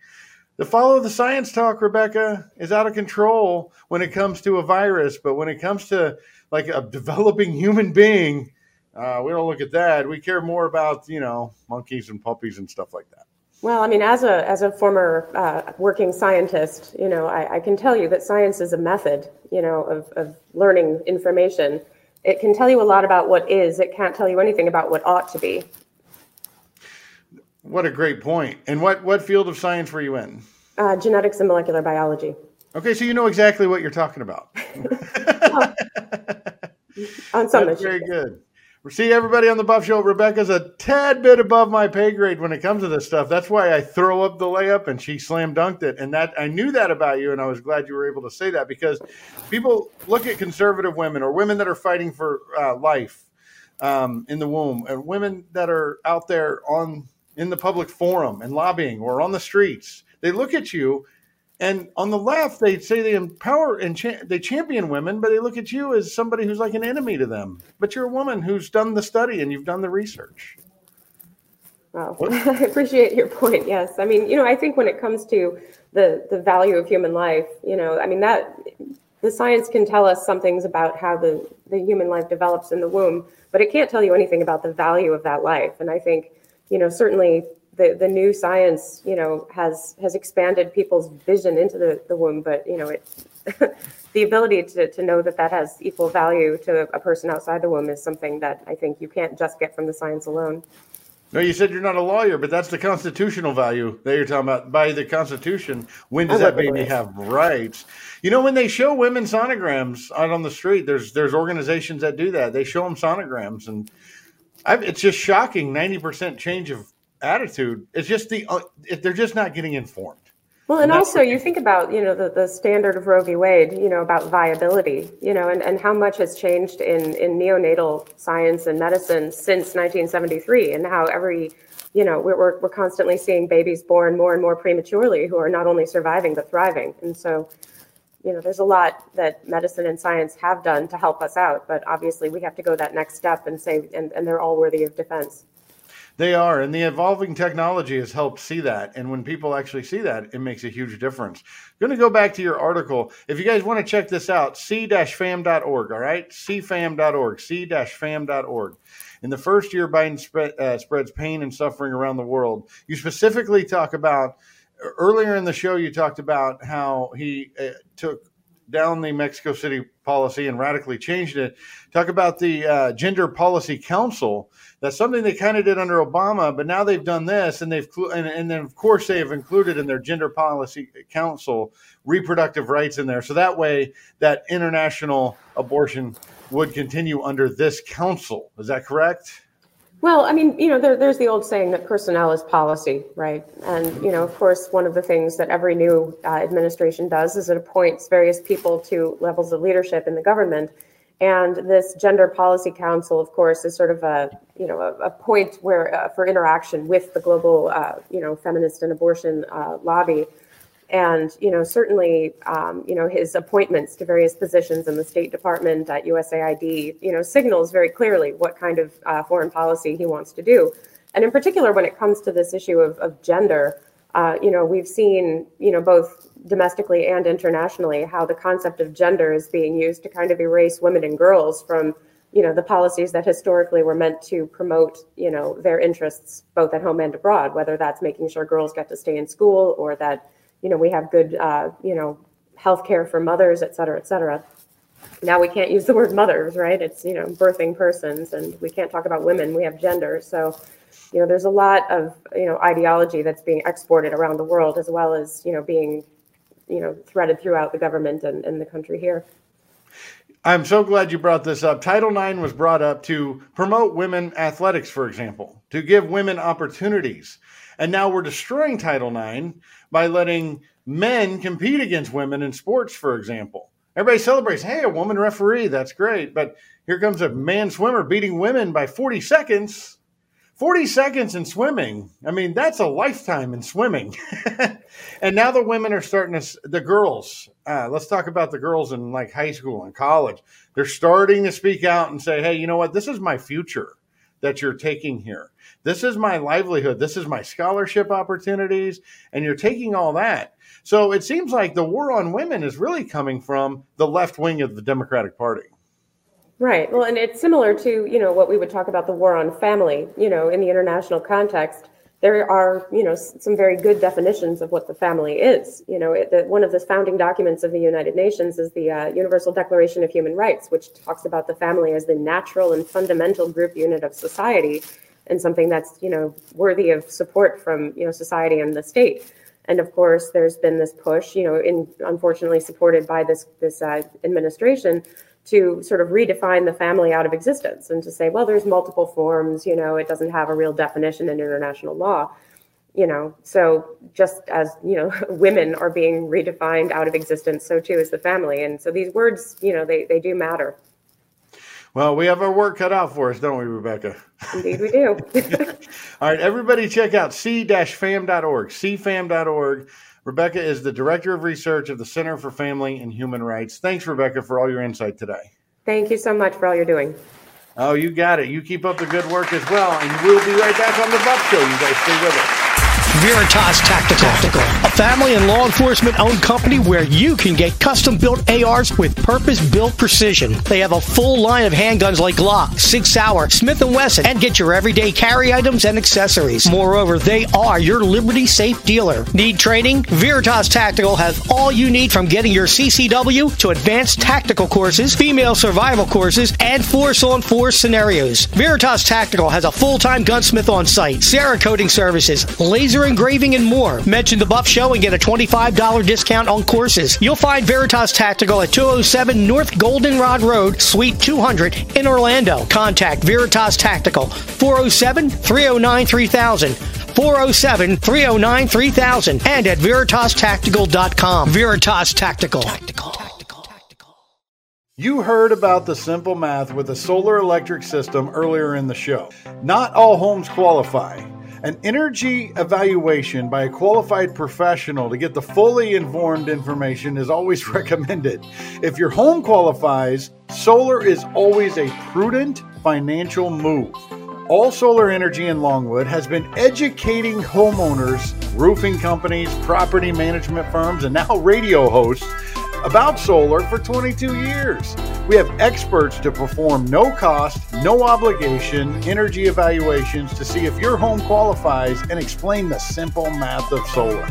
The follow the science talk, Rebecca, is out of control when it comes to a virus, but when it comes to like a developing human being, uh, we don't look at that. We care more about you know monkeys and puppies and stuff like that. Well, I mean, as a as a former uh, working scientist, you know, I, I, can tell you that science is a method, you know, of, of learning information, it can tell you a lot about what is. It can't tell you anything about what ought to be. What a great point. And what what field of science were you in? Uh, genetics and molecular biology. Okay, so you know exactly what you're talking about. [LAUGHS] [LAUGHS] On some That's issues. very good. See everybody on the Buff Show. Rebecca's a tad bit above my pay grade when it comes to this stuff. That's why I throw up the layup and she slam dunked it. And that I knew that about you, and I was glad you were able to say that because people look at conservative women or women that are fighting for uh, life um, in the womb, and women that are out there on in the public forum and lobbying or on the streets. They look at you and on the left, they say they empower and cha- they champion women, but they look at you as somebody who's like an enemy to them. But you're a woman who's done the study and you've done the research. Wow. [LAUGHS] I appreciate your point. Yes. I mean, you know, I think when it comes to the, the value of human life, you know, I mean, that the science can tell us some things about how the, the human life develops in the womb, but it can't tell you anything about the value of that life. And I think, you know, certainly the, the new science, you know, has has expanded people's vision into the, the womb, but you know, it [LAUGHS] the ability to, to know that that has equal value to a person outside the womb is something that I think you can't just get from the science alone. No, you said you're not a lawyer, but that's the constitutional value that you're talking about. By the Constitution, when does that baby have rights? You know, when they show women sonograms out on the street, there's there's organizations that do that. They show them sonograms, and I've, it's just shocking. Ninety percent change of attitude. It's just the uh, they're just not getting informed. Well, and that's also you think about, you know, the, the standard of Roe v. Wade, you know, about viability, you know, and, and how much has changed in, in neonatal science and medicine since 1973 and how every, you know, we're, we're, we're constantly seeing babies born more and more prematurely who are not only surviving but thriving. And so, you know, there's a lot that medicine and science have done to help us out, but obviously we have to go that next step and say, and, and they're all worthy of defense. They are, and the evolving technology has helped see that. And when people actually see that, it makes a huge difference. I'm going to go back to your article. If you guys want to check this out, c-fam.org, all right? cfam.org, c-fam.org. In the first year, Biden spread, uh, spreads pain and suffering around the world. You specifically talk about, earlier in the show, you talked about how he uh, took down the Mexico City policy and radically changed it. Talk about the uh, Gender Policy Council. That's something they kind of did under Obama, but now they've done this, and they've and, and then of course they have included in their Gender Policy Council reproductive rights in there, so that way that international abortion would continue under this council. Is that correct? Well, I mean, you know, there, there's the old saying that personnel is policy, right? And, you know, of course, one of the things that every new uh, administration does is it appoints various people to levels of leadership in the government. And this Gender Policy Council, of course, is sort of a, you know, a, a point where uh, for interaction with the global, uh, you know, feminist and abortion uh, lobby. And, you know, certainly, um, you know, his appointments to various positions in the State Department at USAID, you know, signals very clearly what kind of uh, foreign policy he wants to do. And in particular, when it comes to this issue of, of gender, uh, you know, we've seen, you know, both domestically and internationally, how the concept of gender is being used to kind of erase women and girls from, you know, the policies that historically were meant to promote, you know, their interests both at home and abroad, whether that's making sure girls get to stay in school or that, you know, we have good, uh, you know, health care for mothers, et cetera, et cetera. Now we can't use the word mothers, right? It's, you know, birthing persons, and we can't talk about women. We have gender. So, you know, there's a lot of, you know, ideology that's being exported around the world as well as, you know, being, you know, threaded throughout the government and, and the country here. I'm so glad you brought this up. Title IX was brought up to promote women athletics, for example, to give women opportunities. And now we're destroying Title IX by letting men compete against women in sports, for example. Everybody celebrates, hey, a woman referee, that's great. But here comes a man swimmer beating women by 40 seconds. 40 seconds in swimming. I mean, that's a lifetime in swimming. [LAUGHS] and now the women are starting to, the girls, uh, let's talk about the girls in like high school and college. They're starting to speak out and say, hey, you know what? This is my future that you're taking here. This is my livelihood. This is my scholarship opportunities. And you're taking all that. So it seems like the war on women is really coming from the left wing of the Democratic Party. Right. Well, and it's similar to, you know, what we would talk about the war on family, you know, in the international context. There are, you know, some very good definitions of what the family is. You know, it, the, one of the founding documents of the United Nations is the uh, Universal Declaration of Human Rights, which talks about the family as the natural and fundamental group unit of society, and something that's, you know, worthy of support from, you know, society and the state. And of course, there's been this push, you know, in unfortunately supported by this this uh, administration to sort of redefine the family out of existence and to say, well, there's multiple forms, you know, it doesn't have a real definition in international law, you know. So just as, you know, [LAUGHS] women are being redefined out of existence, so too is the family. And so these words, you know, they, they do matter. Well, we have our work cut out for us, don't we, Rebecca? Indeed, we do. [LAUGHS] All right, everybody check out c-fam.org, cfam.org. Rebecca is the Director of Research of the Center for Family and Human Rights. Thanks, Rebecca, for all your insight today. Thank you so much for all you're doing. Oh, you got it. You keep up the good work as well. And we'll be right back on the Buff Show. You guys stay with us. Veritas Tactical, Tactical, a family and law enforcement owned company where you can get custom built ARs with purpose built precision. They have a full line of handguns like Glock, Sig Sauer, Smith & Wesson, and get your everyday carry items and accessories. Moreover, they are your Liberty Safe dealer. Need training? Veritas Tactical has all you need from getting your CCW to advanced tactical courses, female survival courses, and force on force scenarios. Veritas Tactical has a full-time gunsmith on site, Cerakoting services, laser engraving, and more. Mention the Buff Show and get a $25 discount on courses. You'll find Veritas Tactical at 207 North Goldenrod Road, Suite 200 in Orlando. Contact Veritas Tactical 407 309 3000. 407 309 3000 and at veritastactical.com. Veritas Tactical. Tactical. You heard about the simple math with a solar electric system earlier in the show. Not all homes qualify. An energy evaluation by a qualified professional to get the fully informed information is always [LAUGHS] recommended. If your home qualifies, solar is always a prudent financial move. All Solar Energy in Longwood has been educating homeowners, roofing companies, property management firms, and now radio hosts about solar for 22 years. We have experts to perform no cost, no obligation energy evaluations to see if your home qualifies and explain the simple math of solar.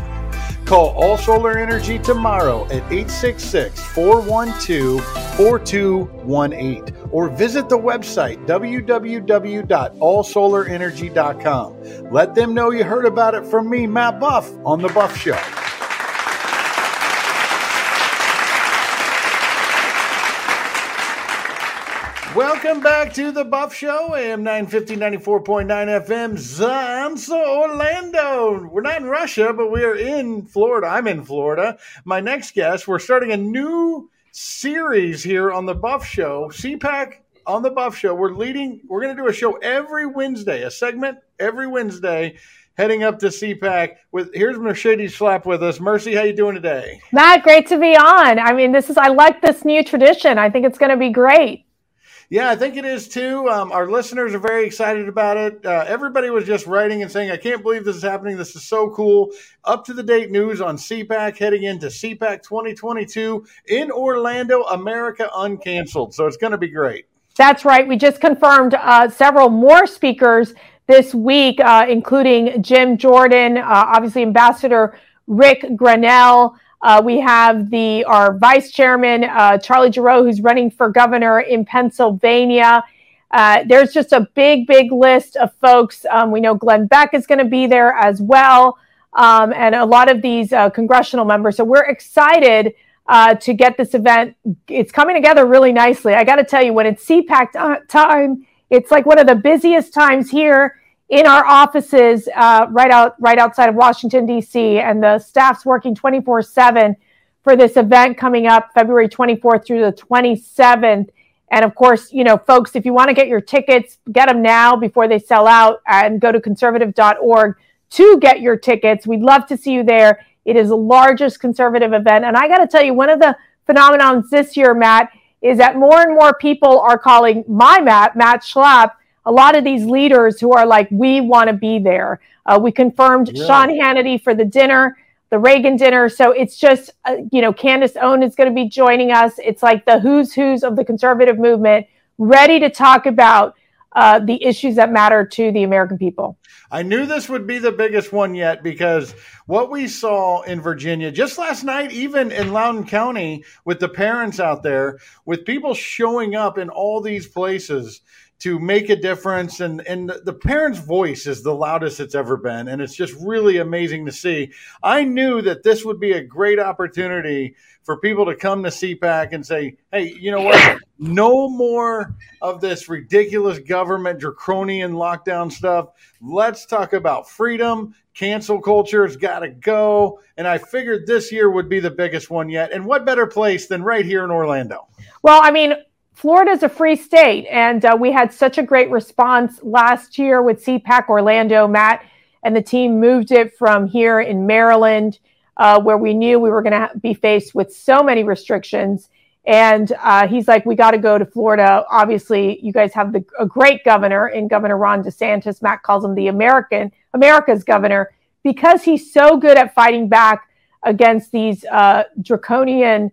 Call All Solar Energy tomorrow at 866 412 4218 or visit the website www.allsolarenergy.com. Let them know you heard about it from me, Matt Buff, on The Buff Show. Welcome back to the Buff Show, AM 950 94.9 FM, Zanza, Orlando. We're not in Russia, but we are in Florida. I'm in Florida. My next guest, we're starting a new series here on the Buff Show, CPAC on the Buff Show. We're leading, we're going to do a show every Wednesday, a segment every Wednesday heading up to CPAC with here's Mercedes Schlapp with us. Mercy, how you doing today? Matt, great to be on. I mean, this is I like this new tradition. I think it's going to be great. Yeah, I think it is too. Um, our listeners are very excited about it. Uh, everybody was just writing and saying, I can't believe this is happening. This is so cool. Up to the date news on CPAC heading into CPAC 2022 in Orlando, America uncanceled. So it's going to be great. That's right. We just confirmed uh, several more speakers this week, uh, including Jim Jordan, uh, obviously Ambassador Rick Grenell. Uh, we have the our vice chairman uh, Charlie Gerow, who's running for governor in Pennsylvania. Uh, there's just a big, big list of folks. Um, we know Glenn Beck is going to be there as well, um, and a lot of these uh, congressional members. So we're excited uh, to get this event. It's coming together really nicely. I got to tell you, when it's CPAC time, it's like one of the busiest times here in our offices uh, right out right outside of Washington D.C. and the staff's working 24 seven for this event coming up February 24th through the 27th. And of course, you know, folks, if you want to get your tickets, get them now before they sell out and go to conservative.org to get your tickets. We'd love to see you there. It is the largest conservative event. And I got to tell you, one of the phenomenons this year, Matt, is that more and more people are calling my Matt, Matt Schlapp, a lot of these leaders who are like, we want to be there. Uh, we confirmed yeah. Sean Hannity for the dinner, the Reagan dinner. So it's just, uh, you know, Candace Owen is going to be joining us. It's like the who's who's of the conservative movement, ready to talk about uh, the issues that matter to the American people. I knew this would be the biggest one yet because what we saw in Virginia just last night, even in Loudoun County, with the parents out there, with people showing up in all these places to make a difference. And and the parents voice is the loudest it's ever been. And it's just really amazing to see. I knew that this would be a great opportunity for people to come to cpac and say hey you know what? No more of this ridiculous government draconian lockdown stuff. Let's talk about freedom. Cancel culture has got to go. And i figured this year would be the biggest one yet. And what better place than right here in orlando? Well i mean Florida is a free state, and uh, we had such a great response last year with CPAC Orlando. Matt and the team moved it from here in Maryland, uh, where we knew we were going to be faced with so many restrictions. And uh, he's like, we got to go to Florida. Obviously, you guys have the, a great governor in Governor Ron DeSantis. Matt calls him the American, America's governor, because he's so good at fighting back against these uh, draconian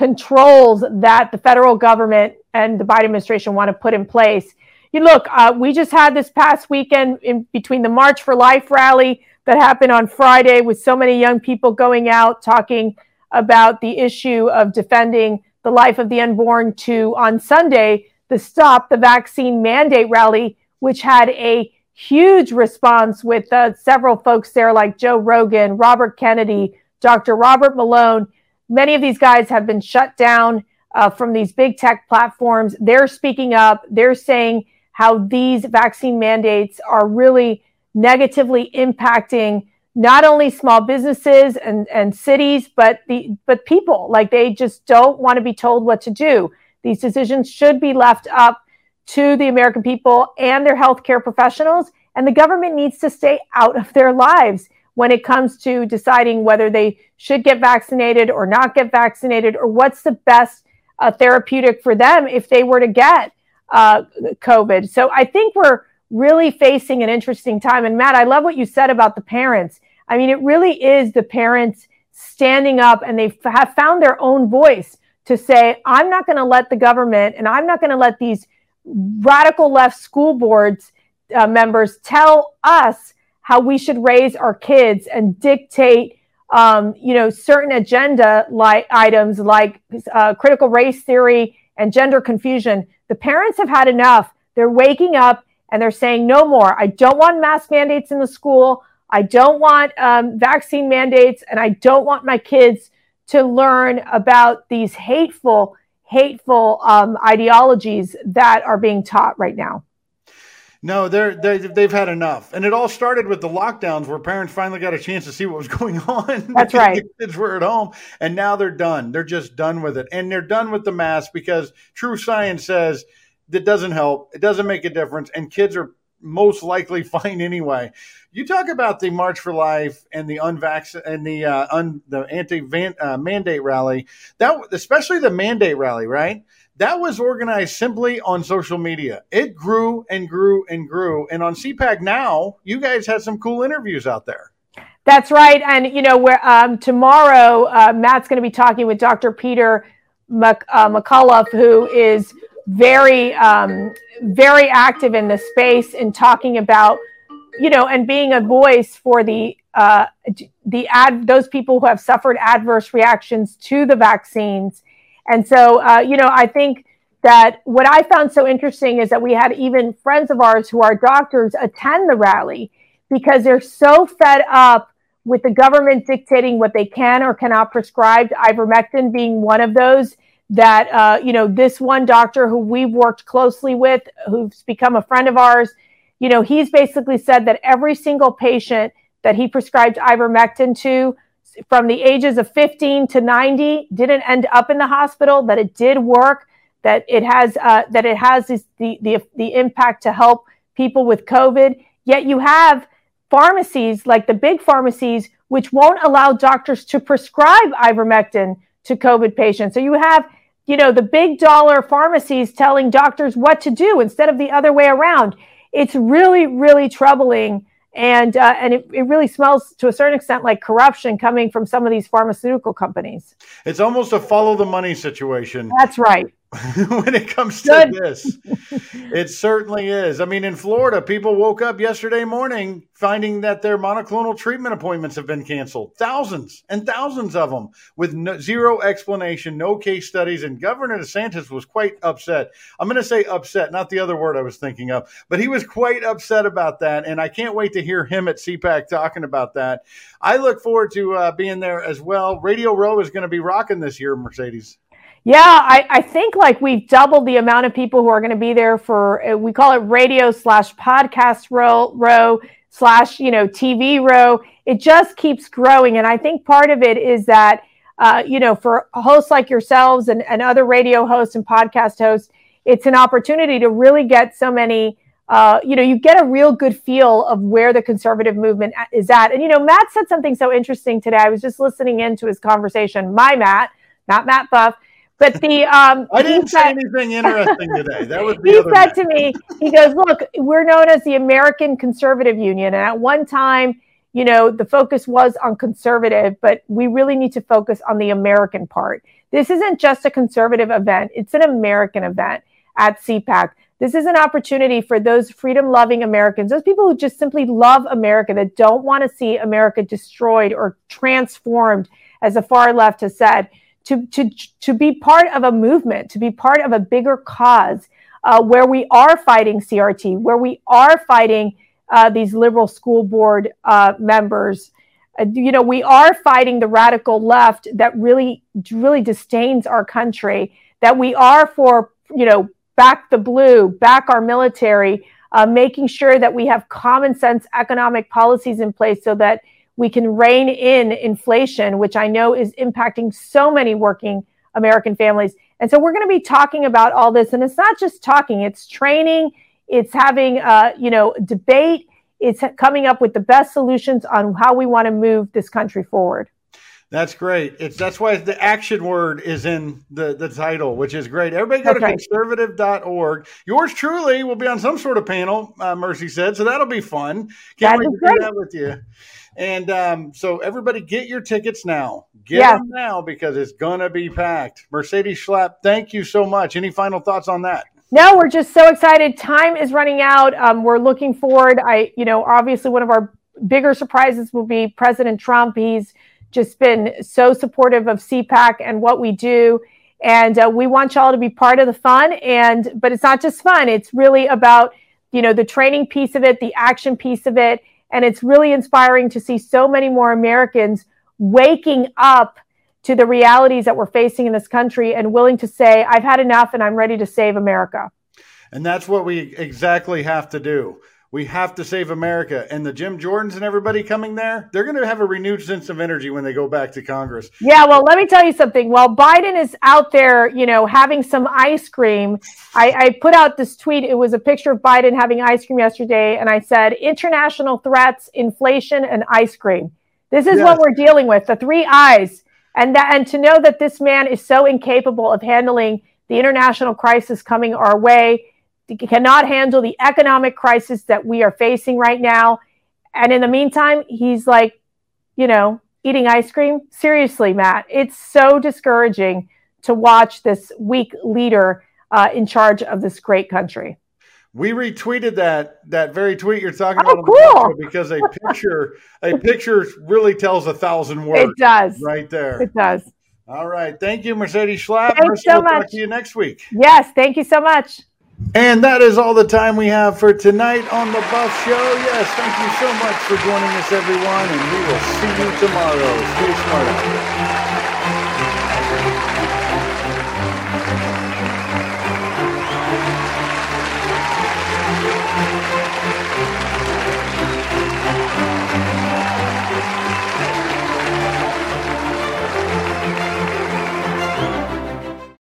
controls that the federal government and the Biden administration want to put in place. You look, uh, we just had this past weekend in between the March for Life rally that happened on Friday with so many young people going out talking about the issue of defending the life of the unborn to on Sunday, the Stop the Vaccine Mandate rally, which had a huge response with uh, several folks there like Joe Rogan, Robert Kennedy, Dr. Robert Malone. Many of these guys have been shut down uh, from these big tech platforms. They're speaking up. They're saying how these vaccine mandates are really negatively impacting not only small businesses and, and cities, but the but people. Like they just don't want to be told what to do. These decisions should be left up to the American people and their healthcare professionals, and the government needs to stay out of their lives when it comes to deciding whether they should get vaccinated or not get vaccinated or what's the best uh, therapeutic for them if they were to get uh, COVID. So I think we're really facing an interesting time. And Matt, I love what you said about the parents. I mean, it really is the parents standing up and they have found their own voice to say, I'm not going to let the government and I'm not going to let these radical left school boards uh, members tell us how we should raise our kids and dictate um, you know, certain agenda like items like uh, critical race theory and gender confusion. The parents have had enough. They're waking up and they're saying no more. I don't want mask mandates in the school. I don't want um, vaccine mandates, and I don't want my kids to learn about these hateful, hateful um, ideologies that are being taught right now. No, they're, they they've had enough, and it all started with the lockdowns, where parents finally got a chance to see what was [LAUGHS] going on. That's right. kids were at home, and now they're done. They're just done with it, and they're done with the mask because true science says that doesn't help. It doesn't make a difference, and kids are most likely [LAUGHS] fine anyway. You talk about the March for Life and the unvaccinated and the uh, un, the anti uh, mandate rally. That especially the mandate rally, right? That was organized simply on social media. It grew and grew and grew. And on CPAC now, you guys had some cool interviews out there. That's right. And, you know, where um, tomorrow, uh, Matt's going to be talking with Dr. Peter Mc, uh, McCullough, who is very, um, very active in the space in talking about, you know, and being a voice for the uh, the ad those people who have suffered adverse reactions to the vaccines and so, uh, you know, I think that what I found so interesting is that we had even friends of ours who are doctors attend the rally because they're so fed up with the government dictating what they can or cannot prescribe, ivermectin being one of those that, uh, you know, this one doctor who we've worked closely with, who's become a friend of ours, you know, he's basically said that every single patient that he prescribed ivermectin to from the ages of 15 to 90 didn't end up in the hospital, that it did work, that it has uh, that it has this, the, the the impact to help people with COVID. Yet you have pharmacies like the big pharmacies which won't allow doctors to prescribe ivermectin to COVID patients. So you have you know the big dollar pharmacies telling doctors what to do instead of the other way around. It's really really troubling and uh, and it, it really smells to a certain extent like corruption coming from some of these pharmaceutical companies. It's almost a follow the money situation. That's right. [LAUGHS] when it comes to Good. this. it certainly is. I mean, in Florida, people woke up yesterday morning finding that their monoclonal treatment appointments have been canceled. Thousands and thousands of them with no, zero explanation, no case studies. And Governor DeSantis was quite upset. I'm going to say upset, not the other word I was thinking of, but he was quite upset about that. And I can't wait to hear him at CPAC talking about that. I look forward to uh, being there as well. Radio Row is going to be rocking this year, Mercedes. Yeah, I, I think like we've doubled the amount of people who are going to be there for uh, we call it radio slash podcast row row slash you know TV row. It just keeps growing, and I think part of it is that uh, you know for hosts like yourselves and, and other radio hosts and podcast hosts, it's an opportunity to really get so many. Uh, you know, you get a real good feel of where the conservative movement is at. And you know, Matt said something so interesting today. I was just listening into his conversation. My Matt, not Matt Buff but the um, I didn't say anything interesting today. That was [LAUGHS] he said to me. He goes, "Look, we're known as the American Conservative Union, and at one time, you know, the focus was on conservative, but we really need to focus on the American part. This isn't just a conservative event; it's an American event at CPAC." This is an opportunity for those freedom loving Americans, those people who just simply love America, that don't want to see America destroyed or transformed, as the far left has said to, to, to be part of a movement, to be part of a bigger cause uh, where we are fighting CRT, where we are fighting uh, these liberal school board uh, members. Uh, you know, we are fighting the radical left that really, really disdains our country, that we are for, you know, back the blue, back our military, uh, making sure that we have common sense economic policies in place so that we can rein in inflation, which I know is impacting so many working American families. And so we're going to be talking about all this. And it's not just talking, it's training, it's having, uh, you know, debate, it's coming up with the best solutions on how we want to move this country forward. That's great. It's that's why the action word is in the, the title, which is great. Everybody go that's to right. conservative.org. Yours truly will be on some sort of panel, uh, Mercy said. So that'll be fun. Can't wait to do that with you. And um, so everybody get your tickets now. Get yeah. them now because it's going to be packed. Mercedes Schlapp, thank you so much. Any final thoughts on that? No, we're just so excited. Time is running out. Um, we're looking forward. I, you know, obviously one of our bigger surprises will be President Trump. He's just been so supportive of CPAC and what we do. And uh, we want y'all to be part of the fun. And, but it's not just fun. It's really about, you know, the training piece of it, the action piece of it, and it's really inspiring to see so many more Americans waking up to the realities that we're facing in this country and willing to say, I've had enough and I'm ready to save America. And that's what we exactly have to do. We have to save America. And the Jim Jordans and everybody coming there, they're going to have a renewed sense of energy when they go back to Congress. Yeah, well, let me tell you something. While Biden is out there, you know, having some ice cream, I, I put out this tweet. It was a picture of Biden having ice cream yesterday. And I said, international threats, inflation, and ice cream. This is yes. what we're dealing with the three eyes. And, that, and to know that this man is so incapable of handling the international crisis coming our way cannot handle the economic crisis that we are facing right now. And in the meantime, he's like, you know, eating ice cream. Seriously, Matt, it's so discouraging to watch this weak leader uh, in charge of this great country. We retweeted that that very tweet you're talking oh, about cool. because a picture a [LAUGHS] picture really tells a thousand words. It does right there. It does. All right, thank you, Mercedes Schlapp. Thanks so we'll much. Talk to you next week. Yes, thank you so much. And that is all the time we have for tonight on The Buff Show. Yes, thank you so much for joining us, everyone, and we will see you tomorrow. Stay smart.